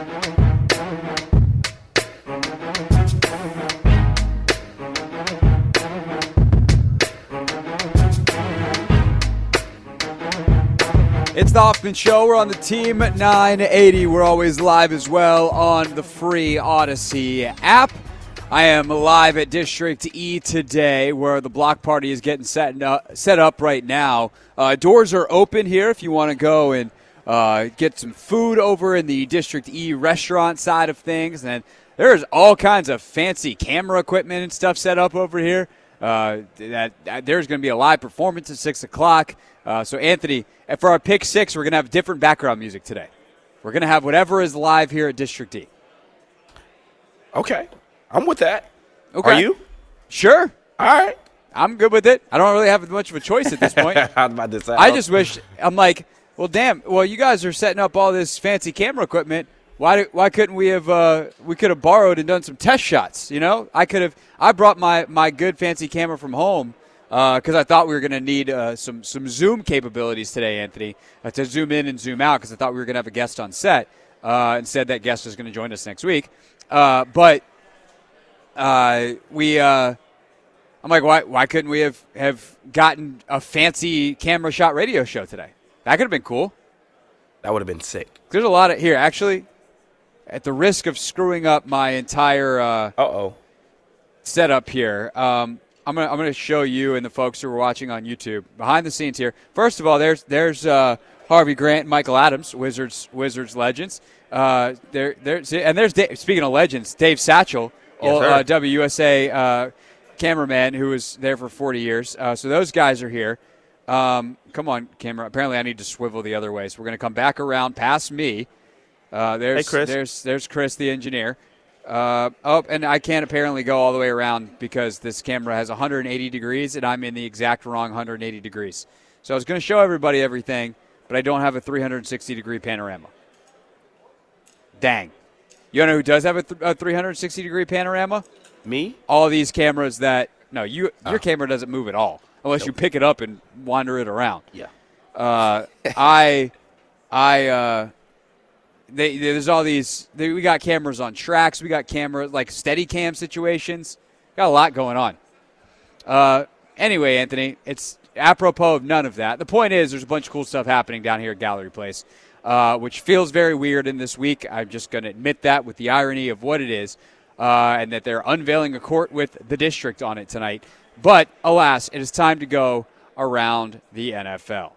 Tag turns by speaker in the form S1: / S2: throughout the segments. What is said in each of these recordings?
S1: It's the Hoffman Show. We're on the Team 980. We're always live as well on the free Audacy app. I am live at District E today, where the block party is getting set up, set up right now. Uh, doors are open here if you want to go and uh, get some food over in the District E restaurant side of things. And there's all kinds of fancy camera equipment and stuff set up over here. Uh, that, that, there's going to be a live performance at six o'clock. Uh, so, Anthony, for our pick six, we're going to have different background music today. We're going to have whatever is live here at District E.
S2: Okay, I'm with that.
S1: Okay.
S2: Are you?
S1: Sure.
S2: All right.
S1: I'm good with it. I don't really have much of a choice at this point.
S2: I was about to say.
S1: I just wish I'm like, well, damn. Well, you guys are setting up all this fancy camera equipment. Why? Why couldn't we have? Uh, we could have borrowed and done some test shots. You know, I could have. I brought my my good fancy camera from home because I thought we were going to need uh, some some Zoom capabilities today, Anthony, uh, to zoom in and zoom out because I thought we were going to have a guest on set. Uh, instead, that guest is going to join us next week. Uh, but uh, we. Uh, I'm like, why? Why couldn't we have have gotten a fancy camera shot radio show today? That could have been cool.
S2: that would have been sick.
S1: There's a lot of here. Actually, at the risk of screwing up my entire uh,
S2: oh.
S1: setup here, um, I'm gonna I'm gonna show you and the folks who are watching on YouTube behind the scenes here. First of all, there's there's uh, Harvey Grant, and Michael Adams, Wizards Wizards legends. Uh, there there's and there's Dave, speaking of legends, Dave Satchel,
S2: Yes,
S1: old, uh, WUSA uh, cameraman who was there for 40 years. Uh, so those guys are here. Um, come on, camera. Apparently, I need to swivel the other way. So we're going to come back around past me. Uh, there's,
S2: Hey, Chris.
S1: There's, there's Chris, the engineer. Uh, oh, and I can't apparently go all the way around because this camera has 180 degrees, and I'm in the exact wrong 180 degrees. So I was going to show everybody everything, but I don't have a 360 degree panorama. Dang. You know who does have a, th- a 360 degree panorama?
S2: Me?
S1: all these cameras that no, you
S2: Ah.
S1: your camera doesn't move at all unless you pick it up and wander it around.
S2: Yeah.
S1: Uh, I, I, uh, they, there's all these. They, we got cameras on tracks. We got cameras like steady cam situations. Got a lot going on. Uh, anyway, Anthony, it's apropos of none of that. The point is, there's a bunch of cool stuff happening down here at Gallery Place, uh, which feels very weird in this week. I'm just going to admit that with the irony of what it is, uh, and that they're unveiling a court with the district on it tonight. But alas, it is time to go around the NFL.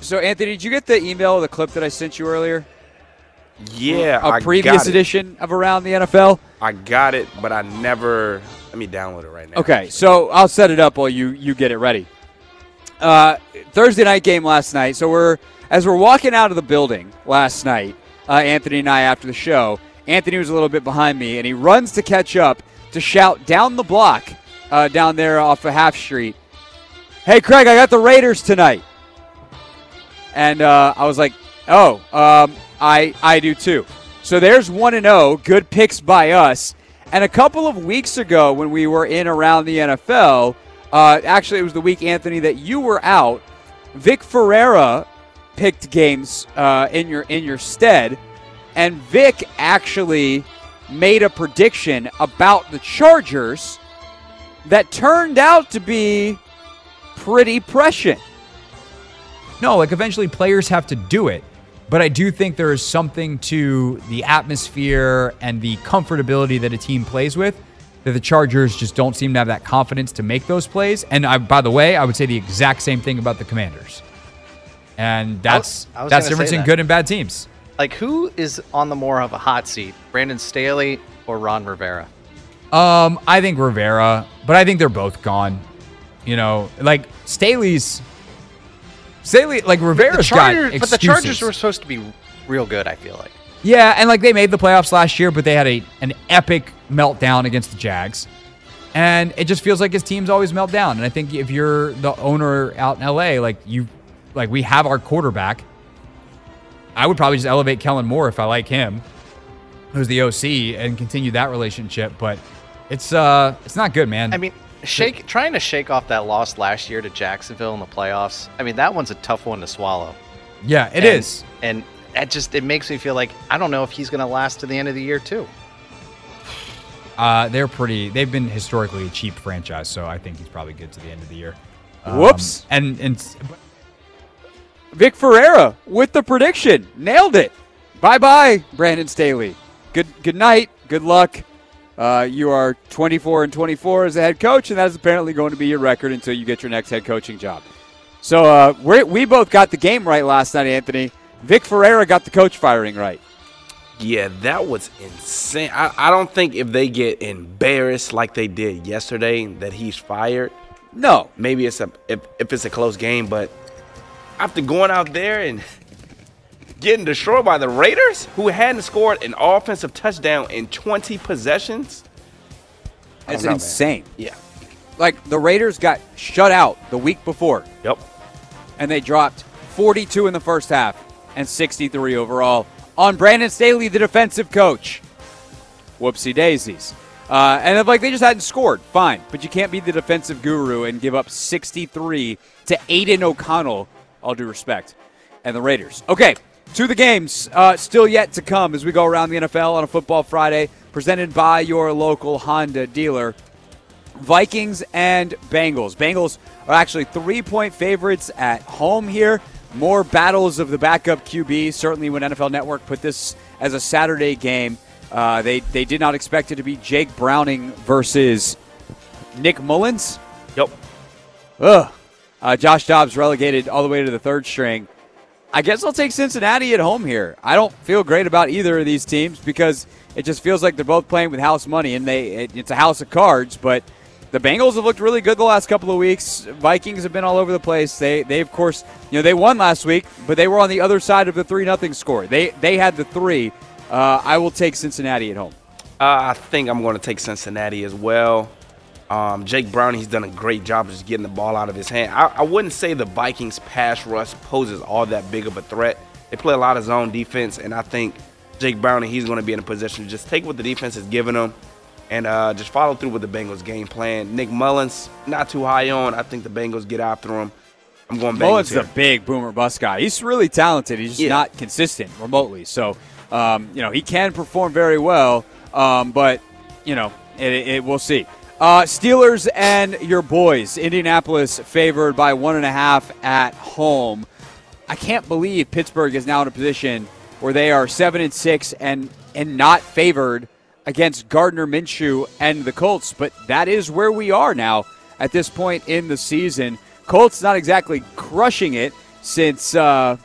S1: So, Anthony, did you get the email, the clip that I sent you earlier?
S2: Yeah.
S1: a previous edition of Around the NFL?
S2: I got it, but I never. Let me download it right now.
S1: Okay, so I'll set it up while you you get it ready. Uh, Thursday night game last night. So we're as we're walking out of the building last night, uh, Anthony and I after the show. Anthony was a little bit behind me, and he runs to catch up to shout down the block uh, down there off of Half Street. Hey, Craig, I got the Raiders tonight. And uh, I was like, oh, um, I I do too. So there's one and zero, good picks by us. And a couple of weeks ago, when we were in around the NFL, uh, actually it was the week Anthony that you were out. Vic Ferreira picked games uh, in your in your stead, and Vic actually made a prediction about the Chargers that turned out to be pretty prescient.
S3: No, like eventually players have to do it. But I do think there is something to the atmosphere and the comfortability that a team plays with that the Chargers just don't seem to have that confidence to make those plays. And I, by the way, I would say the exact same thing about the Commanders. And that's
S4: I was
S3: that's the difference
S4: say
S3: in good and bad teams.
S4: Like, who is on the more of a hot seat, Brandon Staley or Ron Rivera?
S3: Um, I think Rivera, but I think they're both gone. You know, like Staley's Staley, like Rivera's got excuses.
S4: but the Chargers were supposed to be real good. I feel like.
S3: Yeah, and like they made the playoffs last year, but they had a an epic meltdown against the Jags. And it just feels like his teams always melt down. And I think if you're the owner out in LA, like you like we have our quarterback. I would probably just elevate Kellen Moore if I like him, who's the OC, and continue that relationship. But it's uh it's not good, man.
S4: I mean, shake trying to shake off that loss last year to Jacksonville in the playoffs. I mean, that one's a tough one to swallow.
S3: Yeah, it
S4: and,
S3: is.
S4: and that just it makes me feel like I don't know if he's going to last to the end of the year too.
S3: Uh, they're pretty. They've been historically a cheap franchise, so I think he's probably good to the end of the year. Um,
S1: Whoops.
S3: And and but
S1: Vic Ferreira with the prediction. Nailed it. Bye bye, Brandon Staley. Good good night. Good luck. Uh, you are 24 and 24 as a head coach, and that is apparently going to be your record until you get your next head coaching job. So uh, we we both got the game right last night, Anthony. Vic Ferreira got the coach firing right.
S2: Yeah, that was insane. I, I don't think if they get embarrassed like they did yesterday that he's fired.
S1: No,
S2: Maybe it's a if, if it's a close game, but after going out there and getting destroyed by the Raiders, who hadn't scored an offensive touchdown in 20 possessions. I
S1: it's
S2: don't man.
S1: insane.
S2: Yeah.
S1: Like the Raiders got shut out the week before,
S2: Yep.
S1: and they dropped 42 in the first half and 63 overall on Brandon Staley, the defensive coach. Whoopsie daisies. Uh, and if, like they just hadn't scored, fine, but you can't be the defensive guru and give up 63 to Aidan O'Connell. All due respect, and the Raiders. Okay, to the games uh, still yet to come as we go around the NFL on a Football Friday, presented by your local Honda dealer. Vikings and Bengals. Bengals are actually three point favorites at home here. More battles of the backup QB. Certainly, when NFL Network put this as a Saturday game, uh, they they did not expect it to be Jake Browning versus Nick Mullens.
S2: Yep.
S1: Ugh. Uh, Josh Dobbs relegated all the way to the third string. I guess I'll take Cincinnati at home here. I don't feel great about either of these teams because it just feels like they're both playing with house money, and they it, it's a house of cards. But the Bengals have looked really good the last couple of weeks. Vikings have been all over the place. They they of course you know they won last week, but they were on the other side of the three nothing score. They they had the three. Uh, I will take Cincinnati at home.
S2: Uh, I think I'm going to take Cincinnati as well. Um, Jake Brown, he's done a great job of just getting the ball out of his hand. I, I wouldn't say the Vikings pass rush poses all that big of a threat. They play a lot of zone defense, and I think Jake Browning, he's going to be in a position to just take what the defense is giving him and uh, just follow through with the Bengals game plan. Nick Mullens, not too high on. I think the Bengals get after him. I'm going Bengals
S1: Mullens is a big boomer bust guy. He's really talented. He's just
S2: Yeah.
S1: not consistent remotely. So, um, you know, he can perform very well, um, but you know, it, it, we'll see. Uh, Steelers and your boys, Indianapolis favored by one and a half at home. I can't believe Pittsburgh is now in a position where they are seven and six and and not favored against Gardner Minshew and the Colts, but that is where we are now at this point in the season. Colts not exactly crushing it since uh,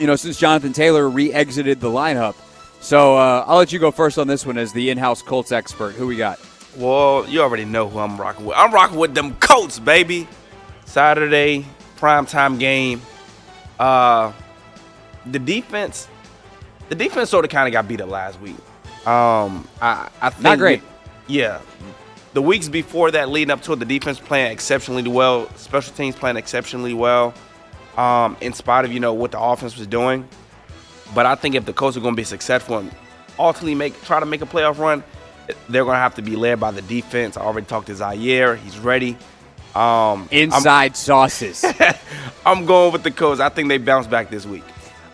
S1: you know since Jonathan Taylor re-exited the lineup. So uh, I'll let you go first on this one as the in-house Colts expert. Who we got?
S2: Well, you already know who I'm rocking with. I'm rocking with them Colts, baby. Saturday primetime game. Uh, the defense, the defense sort of kind of got beat up last week. Um, I, I think
S1: Not great.
S2: yeah, the weeks before that, leading up to it, the defense playing exceptionally well, special teams playing exceptionally well. Um, in spite of you know what the offense was doing, but I think if the Colts are going to be successful and ultimately make try to make a playoff run, they're going to have to be led by the defense. I already talked to Zaire; he's ready. Um, I'm-
S1: Inside sauces.
S2: I'm going with the Colts. I think they bounce back this week.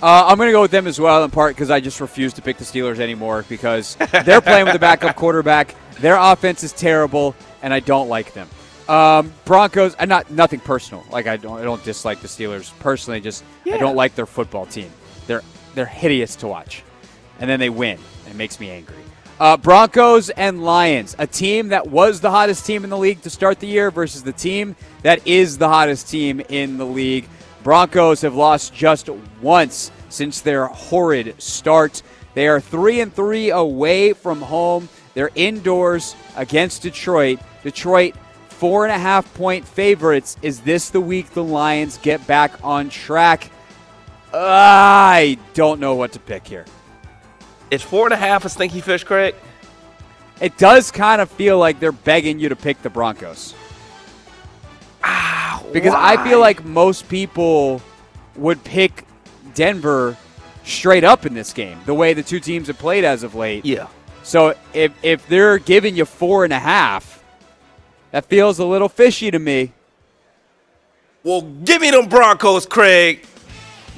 S1: Uh, I'm going to go with them as well, in part because I just refuse to pick the Steelers anymore because they're playing with a backup quarterback. Their offense is terrible, and I don't like them. Um, Broncos, uh, not nothing personal. Like I don't, I don't dislike the Steelers personally. Just I don't like their football team. They're they're hideous to watch, and then they win. It makes me angry. Uh, Broncos and Lions, a team that was the hottest team in the league to start the year versus the team that is the hottest team in the league. Broncos have lost just once since their horrid start. They are three and three away from home. They're indoors against Detroit. Detroit four and a half point favorites. Is this the week the Lions get back on track? I don't know what to pick here.
S2: It's four and a half a stinky fish, Craig.
S1: It does kind of feel like they're begging you to pick the Broncos. Ah, because I feel like most people would pick Denver straight up in this game, the way the two teams have played as of late.
S2: Yeah.
S1: So if if they're giving you four and a half, that feels a little fishy to me.
S2: Well, give me them Broncos, Craig.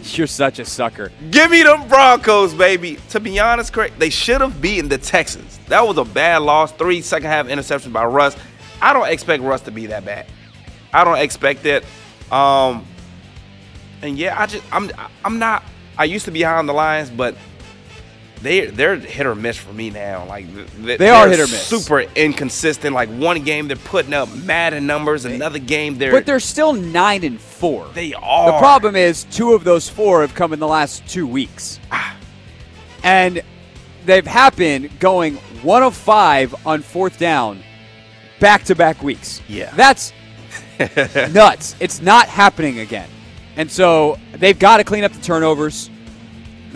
S1: You're such a sucker.
S2: Give me them Broncos, baby. To be honest, correct, they should have beaten the Texans. That was a bad loss. Three second half interceptions by Russ. I don't expect Russ to be that bad. I don't expect it. Um, and yeah, I just I'm I'm not. I used to be high on the Lions, but they they're hit or miss for me now. Like they,
S1: They are hit or miss.
S2: Super inconsistent. Like one game they're putting up Madden numbers, another game they're
S1: But they're still nine and four.
S2: they are.
S1: The problem is two of those four have come in the last two weeks. Ah. And they've happened going one of five on fourth down back to back weeks.
S2: Yeah.
S1: That's nuts. It's not happening again. And so they've got to clean up the turnovers.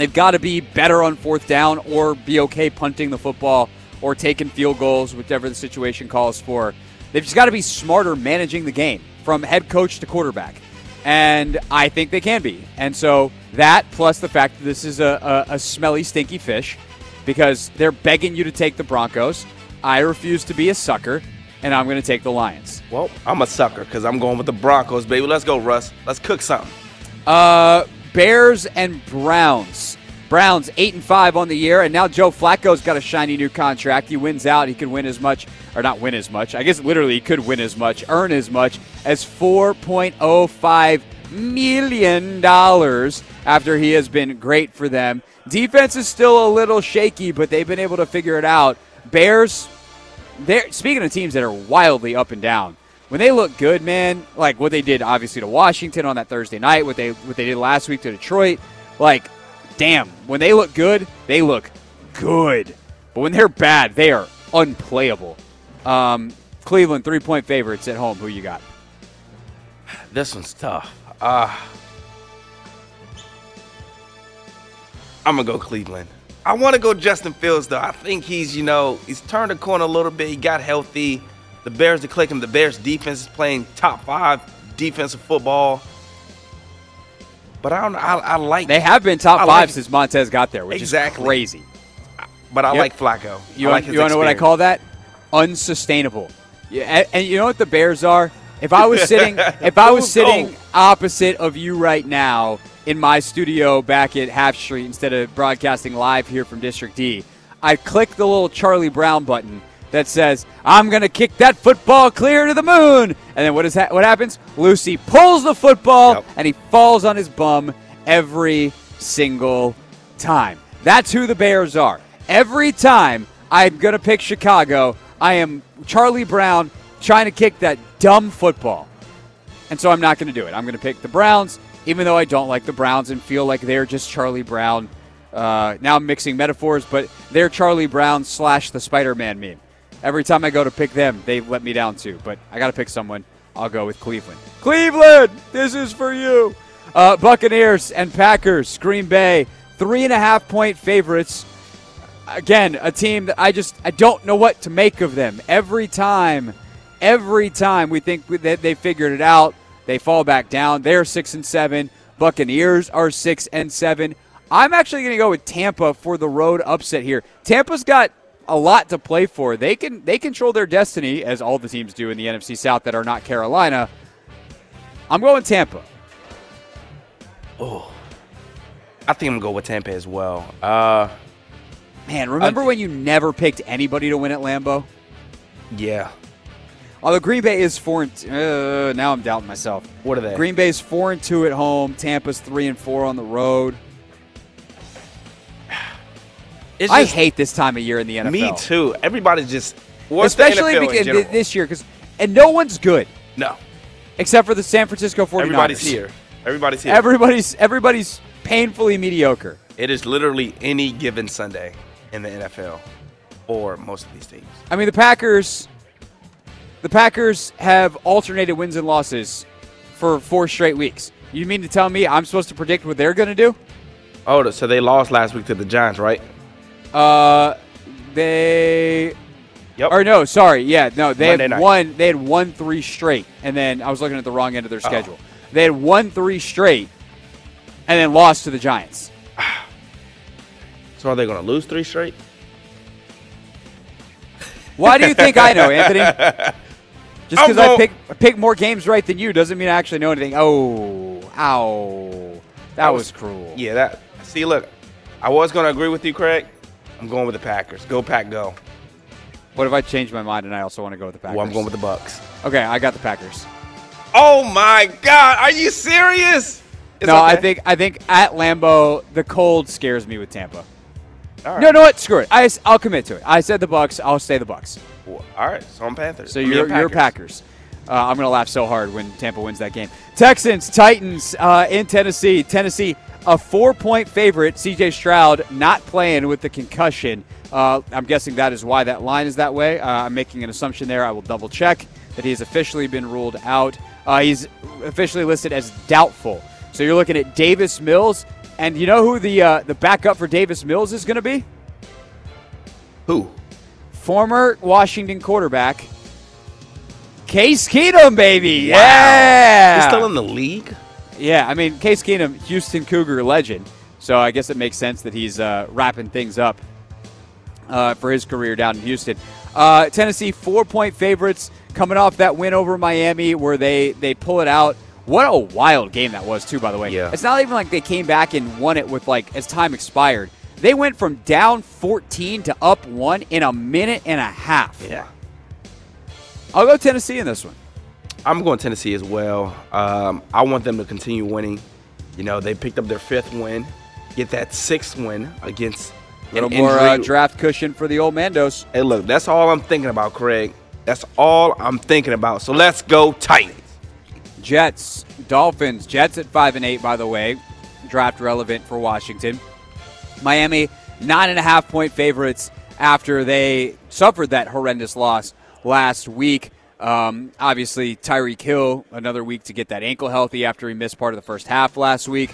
S1: They've got to be better on fourth down or be okay punting the football or taking field goals, whichever the situation calls for. They've just got to be smarter managing the game from head coach to quarterback. And I think they can be. And so that plus the fact that this is a, a, a smelly, stinky fish because they're begging you to take the Broncos. I refuse to be a sucker, and I'm going to take the Lions.
S2: Well, I'm a sucker because I'm going with the Broncos, baby. Let's go, Russ. Let's cook something.
S1: Uh, Bears and Browns. Browns eight and five on the year, and now Joe Flacco's got a shiny new contract. He wins out. He could win as much, or not win as much. I guess literally he could win as much, earn as much as four point oh five million dollars after he has been great for them. Defense is still a little shaky, but they've been able to figure it out. Bears, they're speaking of teams that are wildly up and down. When they look good, man, like what they did obviously to Washington on that Thursday night, what they what they did last week to Detroit, like damn, when they look good, they look good. But when they're bad, they are unplayable. Um, Cleveland three point favorites at home. Who you got?
S2: This one's tough. Uh, I'm gonna go Cleveland. I want to go Justin Fields though. I think he's, you know, he's turned the corner a little bit. He got healthy. The Bears are clicking. The Bears defense is playing top five defensive football. But I don't. I, I like.
S1: They have been top
S2: I
S1: five
S2: like-
S1: since Montez got there, which
S2: Exactly.
S1: is crazy.
S2: But I
S1: Yep.
S2: like Flacco.
S1: You
S2: I like
S1: you want to know what I call that? Unsustainable. Yeah, and, and you know what the Bears are? If I was sitting, if I was sitting opposite of you right now in my studio back at Half Street instead of broadcasting live here from District D, I'd click the little Charlie Brown button that says, "I'm going to kick that football clear to the moon." And then what is that? What happens? Lucy pulls the football
S2: Yep.
S1: and he falls on his bum every single time. That's who the Bears are. Every time I'm going to pick Chicago, I am Charlie Brown trying to kick that dumb football. And so I'm not going to do it. I'm going to pick the Browns, even though I don't like the Browns and feel like they're just Charlie Brown. Uh, now I'm mixing metaphors, but they're Charlie Brown slash the Spider Man meme. Every time I go to pick them, they let me down too. But I got to pick someone. I'll go with Cleveland. Cleveland, this is for you. Uh, Buccaneers and Packers, Green Bay, three and a half point favorites. Again, a team that I just I don't know what to make of them. Every time, every time we think that they figured it out, they fall back down. They're six and seven. Buccaneers are six and seven. I'm actually going to go with Tampa for the road upset here. Tampa's got a lot to play for. They can they control their destiny as all the teams do in the NFC South that are not Carolina. I'm going Tampa.
S2: Oh, I think I'm gonna go with Tampa as well. Uh,
S1: Man, remember when you never picked anybody to win at Lambeau?
S2: yeah.
S1: Although Green Bay is four and t- uh, now I'm doubting myself.
S2: What are they?
S1: Green Bay's four and two at home. Tampa's three and four on the road.
S2: It's
S1: I
S2: just-
S1: hate this time of year in the NFL.
S2: Me too. Everybody's just
S1: especially because this year because and no one's good
S2: no.
S1: except for the San Francisco 49ers.
S2: Everybody's here. Everybody's here.
S1: Everybody's everybody's painfully mediocre.
S2: it is literally any given Sunday in the NFL or most of these teams.
S1: I mean, the Packers. The Packers have alternated wins and losses for four straight weeks. You mean to tell me I'm supposed to predict what they're going to do?
S2: Oh, so they lost last week to the Giants, right?
S1: Uh, they.
S2: Yep.
S1: Or no, sorry, yeah, no, they
S2: Monday
S1: had
S2: night.
S1: won. They had one three straight, and then I was looking at the wrong end of their
S2: Oh.
S1: schedule. They had one three straight, and then lost to the Giants.
S2: So are they going to lose three straight?
S1: Why do you think I know, Anthony? Just because I pick pick more games right than you doesn't mean I actually know anything. Oh, ow, That was cruel.
S2: Yeah, that. See, look, I was going to agree with you, Craig. I'm going with the Packers. Go Pack, go.
S1: What if I change my mind and I also want to go with the Packers?
S2: Well, I'm going with the Bucks.
S1: Okay, I got the Packers.
S2: Oh my God, are you serious? It's
S1: no, I think I think at Lambeau the cold scares me with Tampa.
S2: All right.
S1: No, no, what? Screw it. I, will commit to it. I said the Bucks. I'll stay the Bucks.
S2: All right, so I'm Panthers.
S1: So
S2: I mean,
S1: you're you're Packers. Uh, I'm gonna laugh so hard when Tampa wins that game. Texans Titans uh, in Tennessee. Tennessee a four point favorite. C.J. Stroud not playing with the concussion. Uh, I'm guessing that is why that line is that way. Uh, I'm making an assumption there. I will double check that he's officially been ruled out. Uh, he's officially listed as doubtful. So you're looking at Davis Mills, and you know who the uh, the backup for Davis Mills is going to be?
S2: Who?
S1: Former Washington quarterback Case Keenum, baby.
S2: Wow.
S1: Yeah.
S2: He's still in the league.
S1: Yeah, I mean, Case Keenum, Houston Cougar legend. So I guess it makes sense that he's uh, wrapping things up uh, for his career down in Houston. Uh, Tennessee, four point favorites coming off that win over Miami where they, they pull it out. What a wild game that was, too, by the way.
S2: Yeah.
S1: It's not even like they came back and won it with, like, as time expired. They went from down 14 to up one in a minute and a half.
S2: Yeah.
S1: I'll go Tennessee in this one.
S2: I'm going Tennessee as well. Um, I want them to continue winning. You know, they picked up their fifth win, get that sixth win against
S1: A little more uh, draft cushion for the old Mandos.
S2: Hey, look, that's all I'm thinking about, Craig. That's all I'm thinking about. So let's go Titans.
S1: Jets, Dolphins. Jets at five and eight, by the way, draft relevant for Washington. Miami nine and a half point favorites after they suffered that horrendous loss last week. Um, obviously, Tyreek Hill another week to get that ankle healthy after he missed part of the first half last week.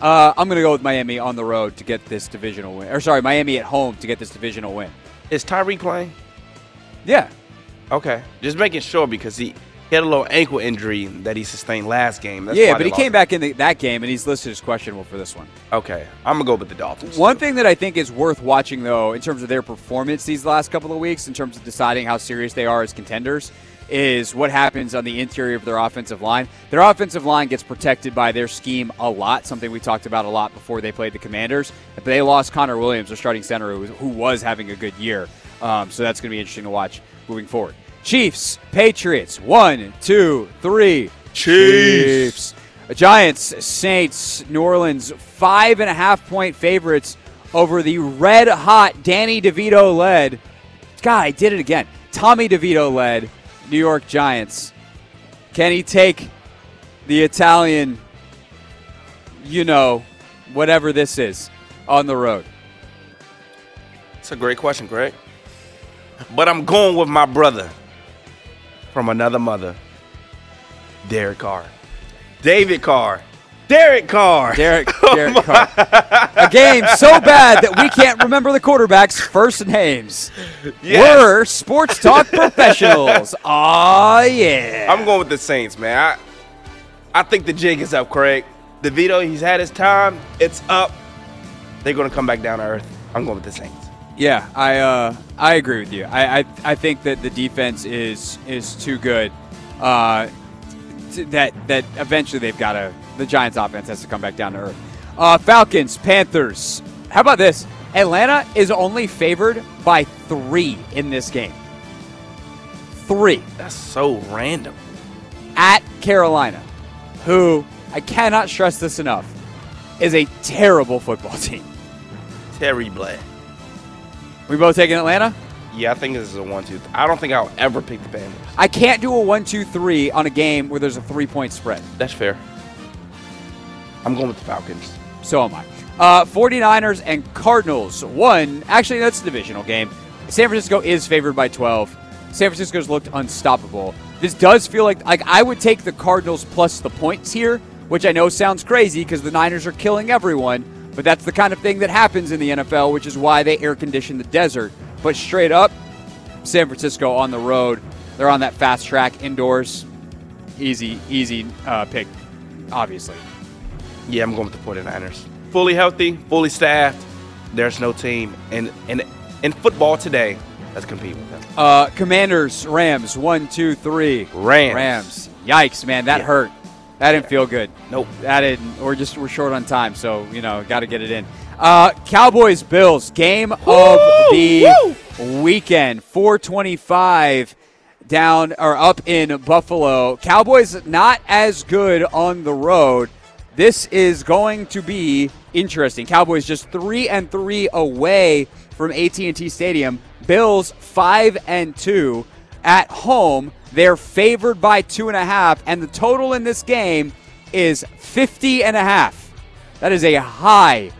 S1: Uh, I'm going to go with Miami on the road to get this divisional win. Or sorry, Miami at home to get this divisional win.
S2: Is Tyreek playing?
S1: Yeah,
S2: Okay. Just making sure because he he had a little ankle injury that he sustained last game. That's
S1: yeah, but he came back in the, that game and he's listed as questionable for this one.
S2: Okay. I'm going to go with the Dolphins.
S1: One thing that I think is worth watching, though, in terms of their performance these last couple of weeks, in terms of deciding how serious they are as contenders, is what happens on the interior of their offensive line. Their offensive line gets protected by their scheme a lot, something we talked about a lot before they played the Commanders. But they lost Connor Williams, their starting center, who was, who was having a good year. Um, so that's going to be interesting to watch moving forward. Chiefs, Patriots, one, two, three.
S2: Chiefs.
S1: Giants, Saints, New Orleans, five and a half point favorites over the red hot Danny DeVito led. God, I did it again. Tommy DeVito led New York Giants. Can he take the Italian, you know, whatever this is, on the road?
S2: It's a great question, Greg. But I'm going with my brother from another mother, Derek Carr. David Carr. Derek Carr.
S1: Derek, Derek Carr. A game so bad that we can't remember the quarterback's first names.
S2: Yes.
S1: We're sports talk professionals. Aw, yeah.
S2: I'm going with the Saints, man. I, I think the jig is up, Craig. DeVito, he's had his time. It's up. They're going to come back down to earth. I'm going with the Saints.
S1: Yeah, I uh, I agree with you. I, I I think that the defense is is too good. Uh, that that eventually they've got to the Giants offense has to come back down to earth. Uh, Falcons, Panthers. How about this? Atlanta is only favored by three in this game. Three
S2: That's so random.
S1: at Carolina, who I cannot stress this enough, is a terrible football team.
S2: Terry Black.
S1: We both taking Atlanta.
S2: Yeah, I think this is a one-two. I don't think I'll ever pick the Panthers.
S1: I can't do a one, two, three on a game where there's a three point spread.
S2: That's fair. I'm going with the Falcons.
S1: So am I. Uh, 49ers and Cardinals. One, actually, that's a divisional game. San Francisco is favored by 12. San Francisco's looked unstoppable. This does feel like like I would take the Cardinals plus the points here, which I know sounds crazy because the Niners are killing everyone, but that's the kind of thing that happens in the NFL, which is why they air condition the desert. But straight up, San Francisco on the road. They're on that fast track indoors. Easy, easy uh, pick, obviously.
S2: Yeah, I'm going with the 49ers. Fully healthy, fully staffed. There's no team in in in football today that's competing with them.
S1: Uh, Commanders, Rams, one, two, three.
S2: Rams.
S1: Rams. Yikes, man, that
S2: Yeah.
S1: hurt. That didn't feel good.
S2: Nope.
S1: That didn't. We're just we're short on time, so you know, got to get it in. Uh, Cowboys Bills game of the weekend. 425 down or up in Buffalo. Cowboys not as good on the road. This is going to be interesting. Cowboys just three and three away from AT&T Stadium. Bills five and two at home. They're favored by two and a half, and the total in this game is 50 and a half. That is a high,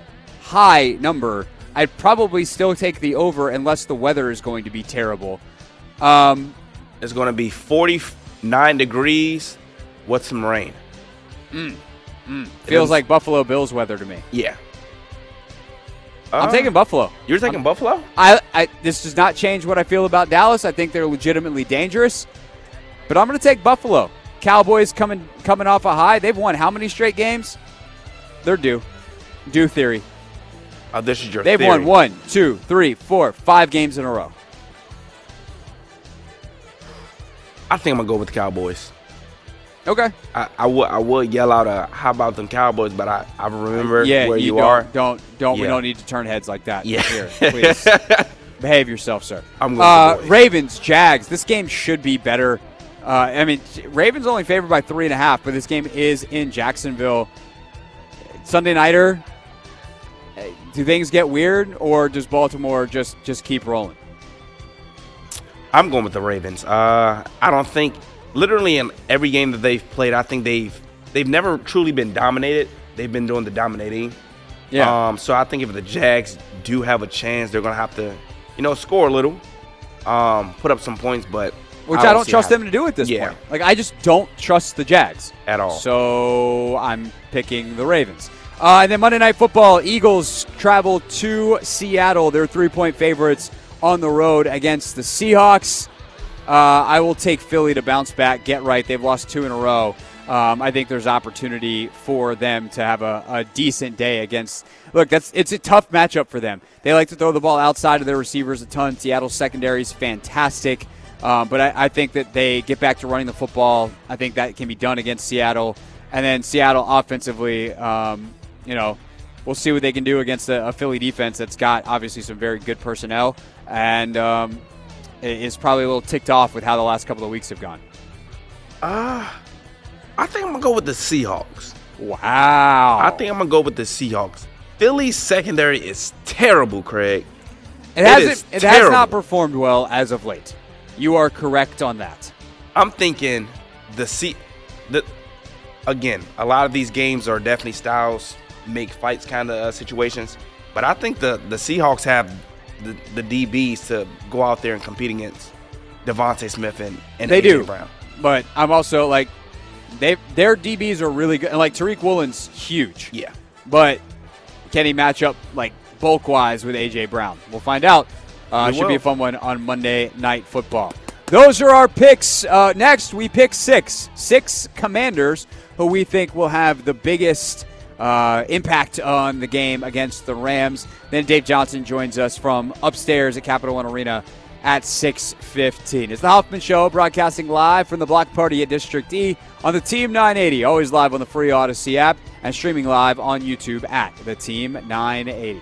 S1: high number. I'd probably still take the over unless the weather is going to be terrible. Um,
S2: It's going to be 49 degrees with some rain.
S1: Feels
S2: is-
S1: like Buffalo Bills weather to me.
S2: Yeah.
S1: I'm
S2: Uh,
S1: taking Buffalo.
S2: You're taking Buffalo?
S1: I, I this does not change what I feel about Dallas. I think they're legitimately dangerous, but I'm going to take Buffalo. Cowboys coming coming off a high. They've won how many straight games? They're due. Due theory.
S2: Oh, this is your
S1: They've
S2: theory.
S1: won one, two, three, four, five games in a row.
S2: I think I'm going to go with the Cowboys.
S1: Okay.
S2: I, I would I would yell out a how about them Cowboys, but I, I remember
S1: yeah,
S2: where you,
S1: don't,
S2: are.
S1: Don't don't we don't need to turn heads like that.
S2: Yeah.
S1: Here, please. Behave yourself, sir.
S2: I'm going
S1: uh. Ravens, Jags. This game should be better. Uh, I mean, Ravens only favored by three and a half, but this game is in Jacksonville. Sunday nighter. uh, Do things get weird, or does Baltimore just just keep rolling?
S2: I'm going with the Ravens. Uh, I don't think literally in every game that they've played, I think they've they've never truly been dominated. They've been doing the dominating.
S1: Yeah.
S2: Um, so I think if the Jags do have a chance, they're gonna have to, you know, score a little, um, put up some points, but
S1: Which I don't
S2: see
S1: trust them to do at this
S2: Yeah.
S1: point. Like I just don't trust the Jags.
S2: at all.
S1: So I'm picking the Ravens. Uh, and then Monday Night Football, Eagles travel to Seattle. They're three point favorites on the road against the Seahawks. Uh, I will take Philly to bounce back, get right. They've lost two in a row. Um, I think there's opportunity for them to have a, a decent day against. Look, that's it's a tough matchup for them. They like to throw the ball outside of their receivers a ton. Seattle's secondary is fantastic, um, but I, I think that they get back to running the football. I think that can be done against Seattle, and then Seattle offensively. Um, you know, we'll see what they can do against a, a Philly defense that's got obviously some very good personnel and um, is probably a little ticked off with how the last couple of weeks have gone.
S2: uh, I think I'm gonna go with the Seahawks.
S1: Wow.
S2: I think I'm gonna go with the Seahawks. Philly's secondary is terrible, Craig.
S1: it
S2: it
S1: hasn't. It has not performed well as of late. You are correct on that.
S2: I'm thinking the C the again, a lot of these games are definitely styles make fights kind of uh, situations, but I think the the Seahawks have the, the DBs to go out there and compete against DeVonta Smith and, and
S1: They
S2: AJ
S1: do.
S2: Brown.
S1: But I'm also like, they their DBs are really good. And like Tariq Woolen's huge.
S2: Yeah.
S1: But can he match up like bulk wise with AJ Brown? We'll find out. Uh,
S2: We
S1: should be a fun one on Monday Night Football. Those are our picks. Uh, next, we pick six, six commanders who we think will have the biggest uh, impact on the game against the Rams. Then Dave Johnson joins us from upstairs at Capital One Arena at 6:15. It's the Hoffman Show, broadcasting live from the block party at District E on the Team 980. Always live on the free Audacy app and streaming live on YouTube at the Team 980.